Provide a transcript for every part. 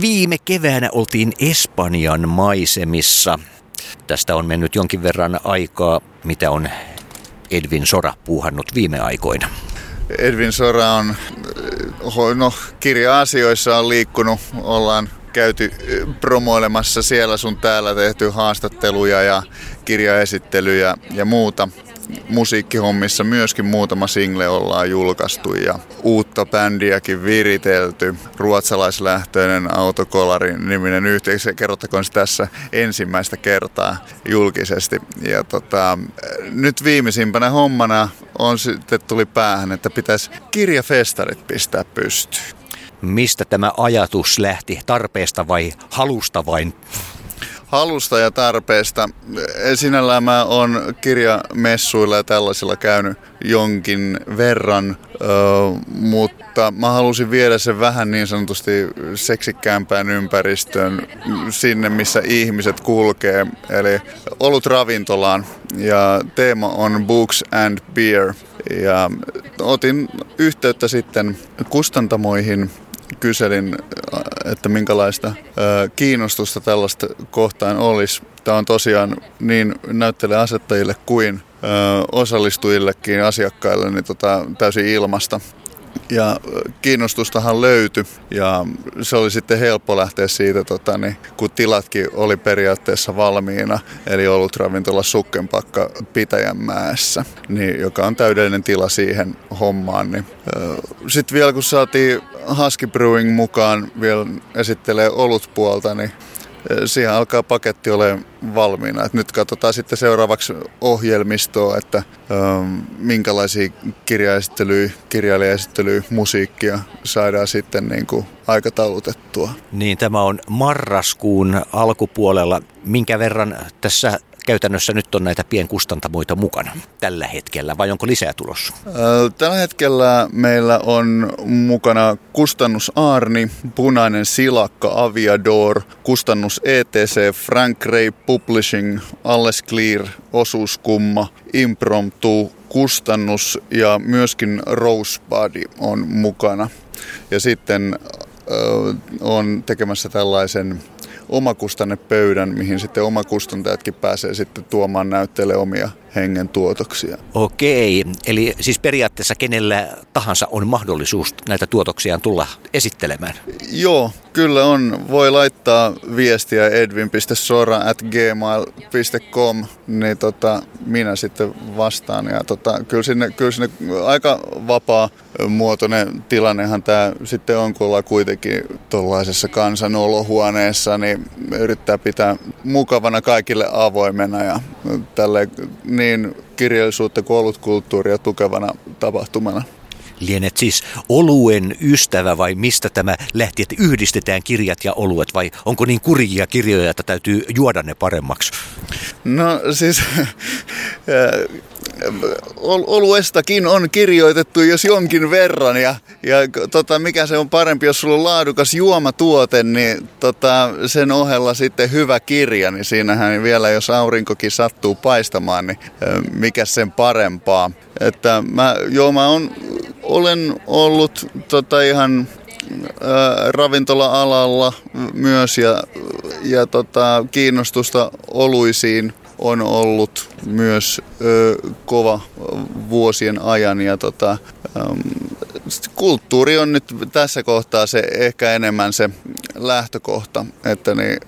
Viime keväänä oltiin Espanjan maisemissa. Tästä on mennyt jonkin verran aikaa, mitä on Edvin Sora puuhannut viime aikoina. Edvin Sora on, no kirja-asioissa on liikkunut, ollaan käyty promoilemassa siellä sun täällä tehty haastatteluja ja kirjaesittelyjä ja muuta musiikkihommissa myöskin muutama single ollaan julkaistu ja uutta bändiäkin viritelty. Ruotsalaislähtöinen autokolarin niminen yhteisö, kerrottakoon se tässä ensimmäistä kertaa julkisesti. Ja tota, nyt viimeisimpänä hommana on sitten tuli päähän, että pitäisi kirjafestarit pistää pystyyn. Mistä tämä ajatus lähti? Tarpeesta vai halusta vain? Halusta ja tarpeesta. Sinällään mä on kirjamessuilla ja tällaisilla käynyt jonkin verran, mutta mä halusin viedä sen vähän niin sanotusti seksikkäämpään ympäristöön sinne, missä ihmiset kulkee, eli olut ravintolaan ja teema on Books and Beer. Ja otin yhteyttä sitten kustantamoihin kyselin, että minkälaista kiinnostusta tällaista kohtaan olisi. Tämä on tosiaan niin näyttelijäasettajille kuin osallistujillekin, asiakkaille, niin tota, täysin ilmasta. Ja kiinnostustahan löytyi ja se oli sitten helppo lähteä siitä, tota, niin, kun tilatkin oli periaatteessa valmiina, eli ollut ravintola Sukkenpakka Pitäjänmäessä, niin, joka on täydellinen tila siihen hommaan. Niin, sitten vielä kun saatiin Husky Brewing mukaan vielä esittelee olutpuolta, niin siihen alkaa paketti ole valmiina. Et nyt katsotaan sitten seuraavaksi ohjelmistoa, että ähm, minkälaisia kirjaesittelyjä, kirjailijaesittelyjä, musiikkia saadaan sitten niin kuin aikataulutettua. Niin, tämä on marraskuun alkupuolella. Minkä verran tässä käytännössä nyt on näitä pienkustantamoita mukana tällä hetkellä vai onko lisää tulossa? Tällä hetkellä meillä on mukana kustannus Arni, Punainen Silakka, Aviador, kustannus ETC, Frank Ray Publishing, Alles Clear, Osuuskumma, Impromptu, kustannus ja myöskin Rosebud on mukana. Ja sitten on tekemässä tällaisen omakustannepöydän, mihin sitten omakustantajatkin pääsee sitten tuomaan näytteelle omia hengen tuotoksia. Okei, eli siis periaatteessa kenellä tahansa on mahdollisuus näitä tuotoksia tulla esittelemään? Joo, kyllä on. Voi laittaa viestiä edwin.sora at gmail.com, niin tota, minä sitten vastaan. Ja tota, kyllä, sinne, kyllä sinne aika vapaa muotoinen tilannehan tämä sitten on, kun ollaan kuitenkin tuollaisessa kansanolohuoneessa, niin yrittää pitää mukavana kaikille avoimena ja tälle niin kirjallisuutta kuin olutkulttuuria tukevana tapahtumana. Lienet siis oluen ystävä vai mistä tämä lähti, että yhdistetään kirjat ja oluet vai onko niin kurjia kirjoja, että täytyy juoda ne paremmaksi? No siis oluestakin on kirjoitettu jos jonkin verran ja, ja tota, mikä se on parempi, jos sulla on laadukas juomatuote, niin tota, sen ohella sitten hyvä kirja, niin siinähän vielä jos aurinkokin sattuu paistamaan, niin mikä sen parempaa. Että mä, joo, mä on, olen ollut tota, ihan ravintola-alalla myös ja, ja tota, kiinnostusta oluisiin on ollut myös ö, kova vuosien ajan ja tota, ö, kulttuuri on nyt tässä kohtaa se ehkä enemmän se lähtökohta, että niin,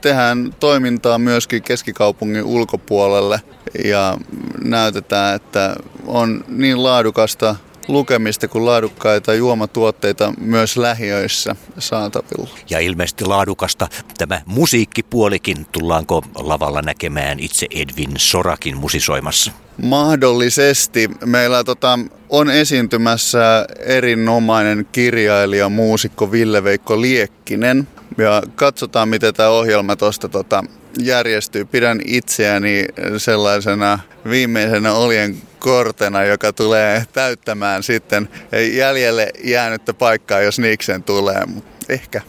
tehdään toimintaa myöskin keskikaupungin ulkopuolelle ja näytetään, että on niin laadukasta lukemista kuin laadukkaita juomatuotteita myös lähiöissä saatavilla. Ja ilmeisesti laadukasta tämä musiikkipuolikin. Tullaanko lavalla näkemään itse Edvin Sorakin musisoimassa? Mahdollisesti. Meillä tota, on esiintymässä erinomainen kirjailija, muusikko Ville-Veikko Liekkinen. Ja katsotaan, miten tämä ohjelma tuosta tota, järjestyy. Pidän itseäni sellaisena viimeisenä oljen kortena, joka tulee täyttämään sitten jäljelle jäänyttä paikkaa, jos Niksen tulee. Ehkä.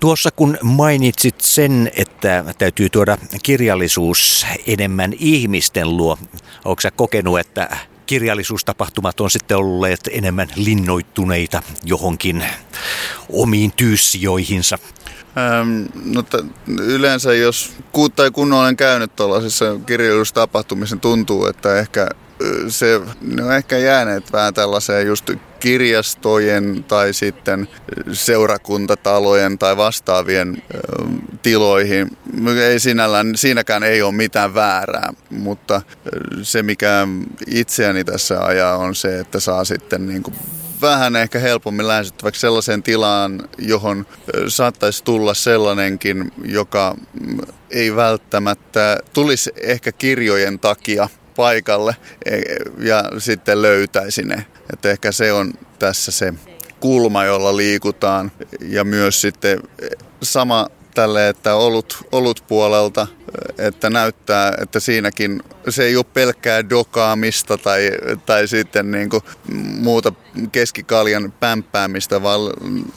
Tuossa kun mainitsit sen, että täytyy tuoda kirjallisuus enemmän ihmisten luo, onko sä kokenut, että kirjallisuustapahtumat on sitten olleet enemmän linnoittuneita johonkin omiin tyyssijoihinsa? Ähm, no, t- yleensä jos ku- tai kun olen käynyt tuollaisissa kirjallisuustapahtumissa, niin tuntuu, että ehkä se, ne on ehkä jääneet vähän tällaiseen just kirjastojen tai sitten seurakuntatalojen tai vastaavien tiloihin. Ei sinällään, siinäkään ei ole mitään väärää, mutta se mikä itseäni tässä ajaa on se, että saa sitten niin kuin vähän ehkä helpommin lähestyttäväksi sellaiseen tilaan, johon saattaisi tulla sellainenkin, joka ei välttämättä tulisi ehkä kirjojen takia paikalle e, ja sitten löytäisi ne. Että ehkä se on tässä se kulma, jolla liikutaan ja myös sitten sama tälle, että olut, olut puolelta, että näyttää, että siinäkin se ei ole pelkkää dokaamista tai, tai sitten niin kuin muuta keskikaljan pämpäämistä, vaan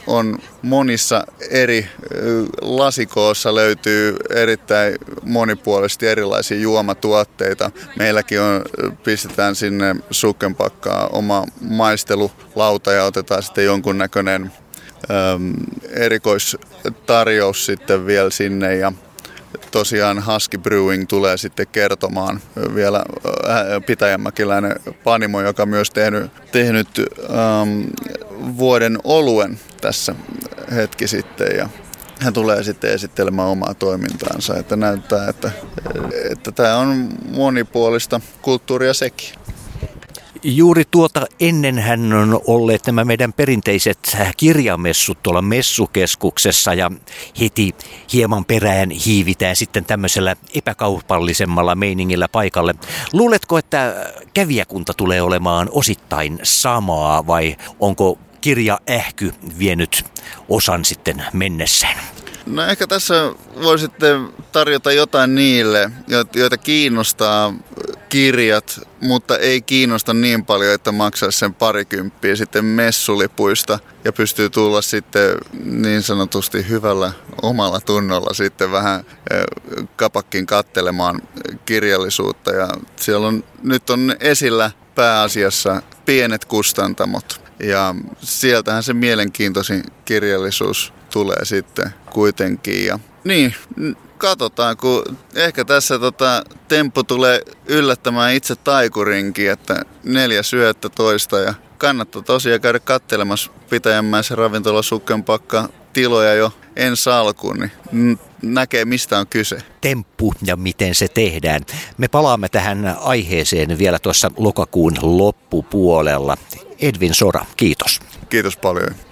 on monissa eri lasikoossa löytyy erittäin monipuolisesti erilaisia juomatuotteita. Meilläkin on, pistetään sinne sukkenpakkaa oma maistelulauta ja otetaan sitten jonkunnäköinen erikoistarjous sitten vielä sinne ja tosiaan Husky Brewing tulee sitten kertomaan vielä pitäjämäkiläinen panimo, joka myös tehnyt, tehnyt ähm, vuoden oluen tässä hetki sitten ja hän tulee sitten esittelemään omaa toimintaansa, että näyttää, että, että tämä on monipuolista kulttuuria sekin. Juuri tuota ennen hän on olleet nämä meidän perinteiset kirjamessut tuolla messukeskuksessa ja heti hieman perään hiivitään sitten tämmöisellä epäkaupallisemmalla meiningillä paikalle. Luuletko, että kävijäkunta tulee olemaan osittain samaa vai onko kirja ähky vienyt osan sitten mennessään? No ehkä tässä voisitte tarjota jotain niille, joita kiinnostaa kirjat, mutta ei kiinnosta niin paljon, että maksaisi sen parikymppiä sitten messulipuista ja pystyy tulla sitten niin sanotusti hyvällä omalla tunnolla sitten vähän kapakkin kattelemaan kirjallisuutta ja siellä on, nyt on esillä pääasiassa pienet kustantamot ja sieltähän se mielenkiintoisin kirjallisuus tulee sitten kuitenkin. Ja, niin, katsotaan, kun ehkä tässä tota, tempo tulee yllättämään itse taikurinkin, että neljä syöttä toista ja kannattaa tosiaan käydä katselemassa Pitäjänmäessä ravintola Sukkenpakka tiloja jo ensi alkuun, niin näkee mistä on kyse. Temppu ja miten se tehdään. Me palaamme tähän aiheeseen vielä tuossa lokakuun loppupuolella. Edvin Sora, kiitos. Kiitos paljon.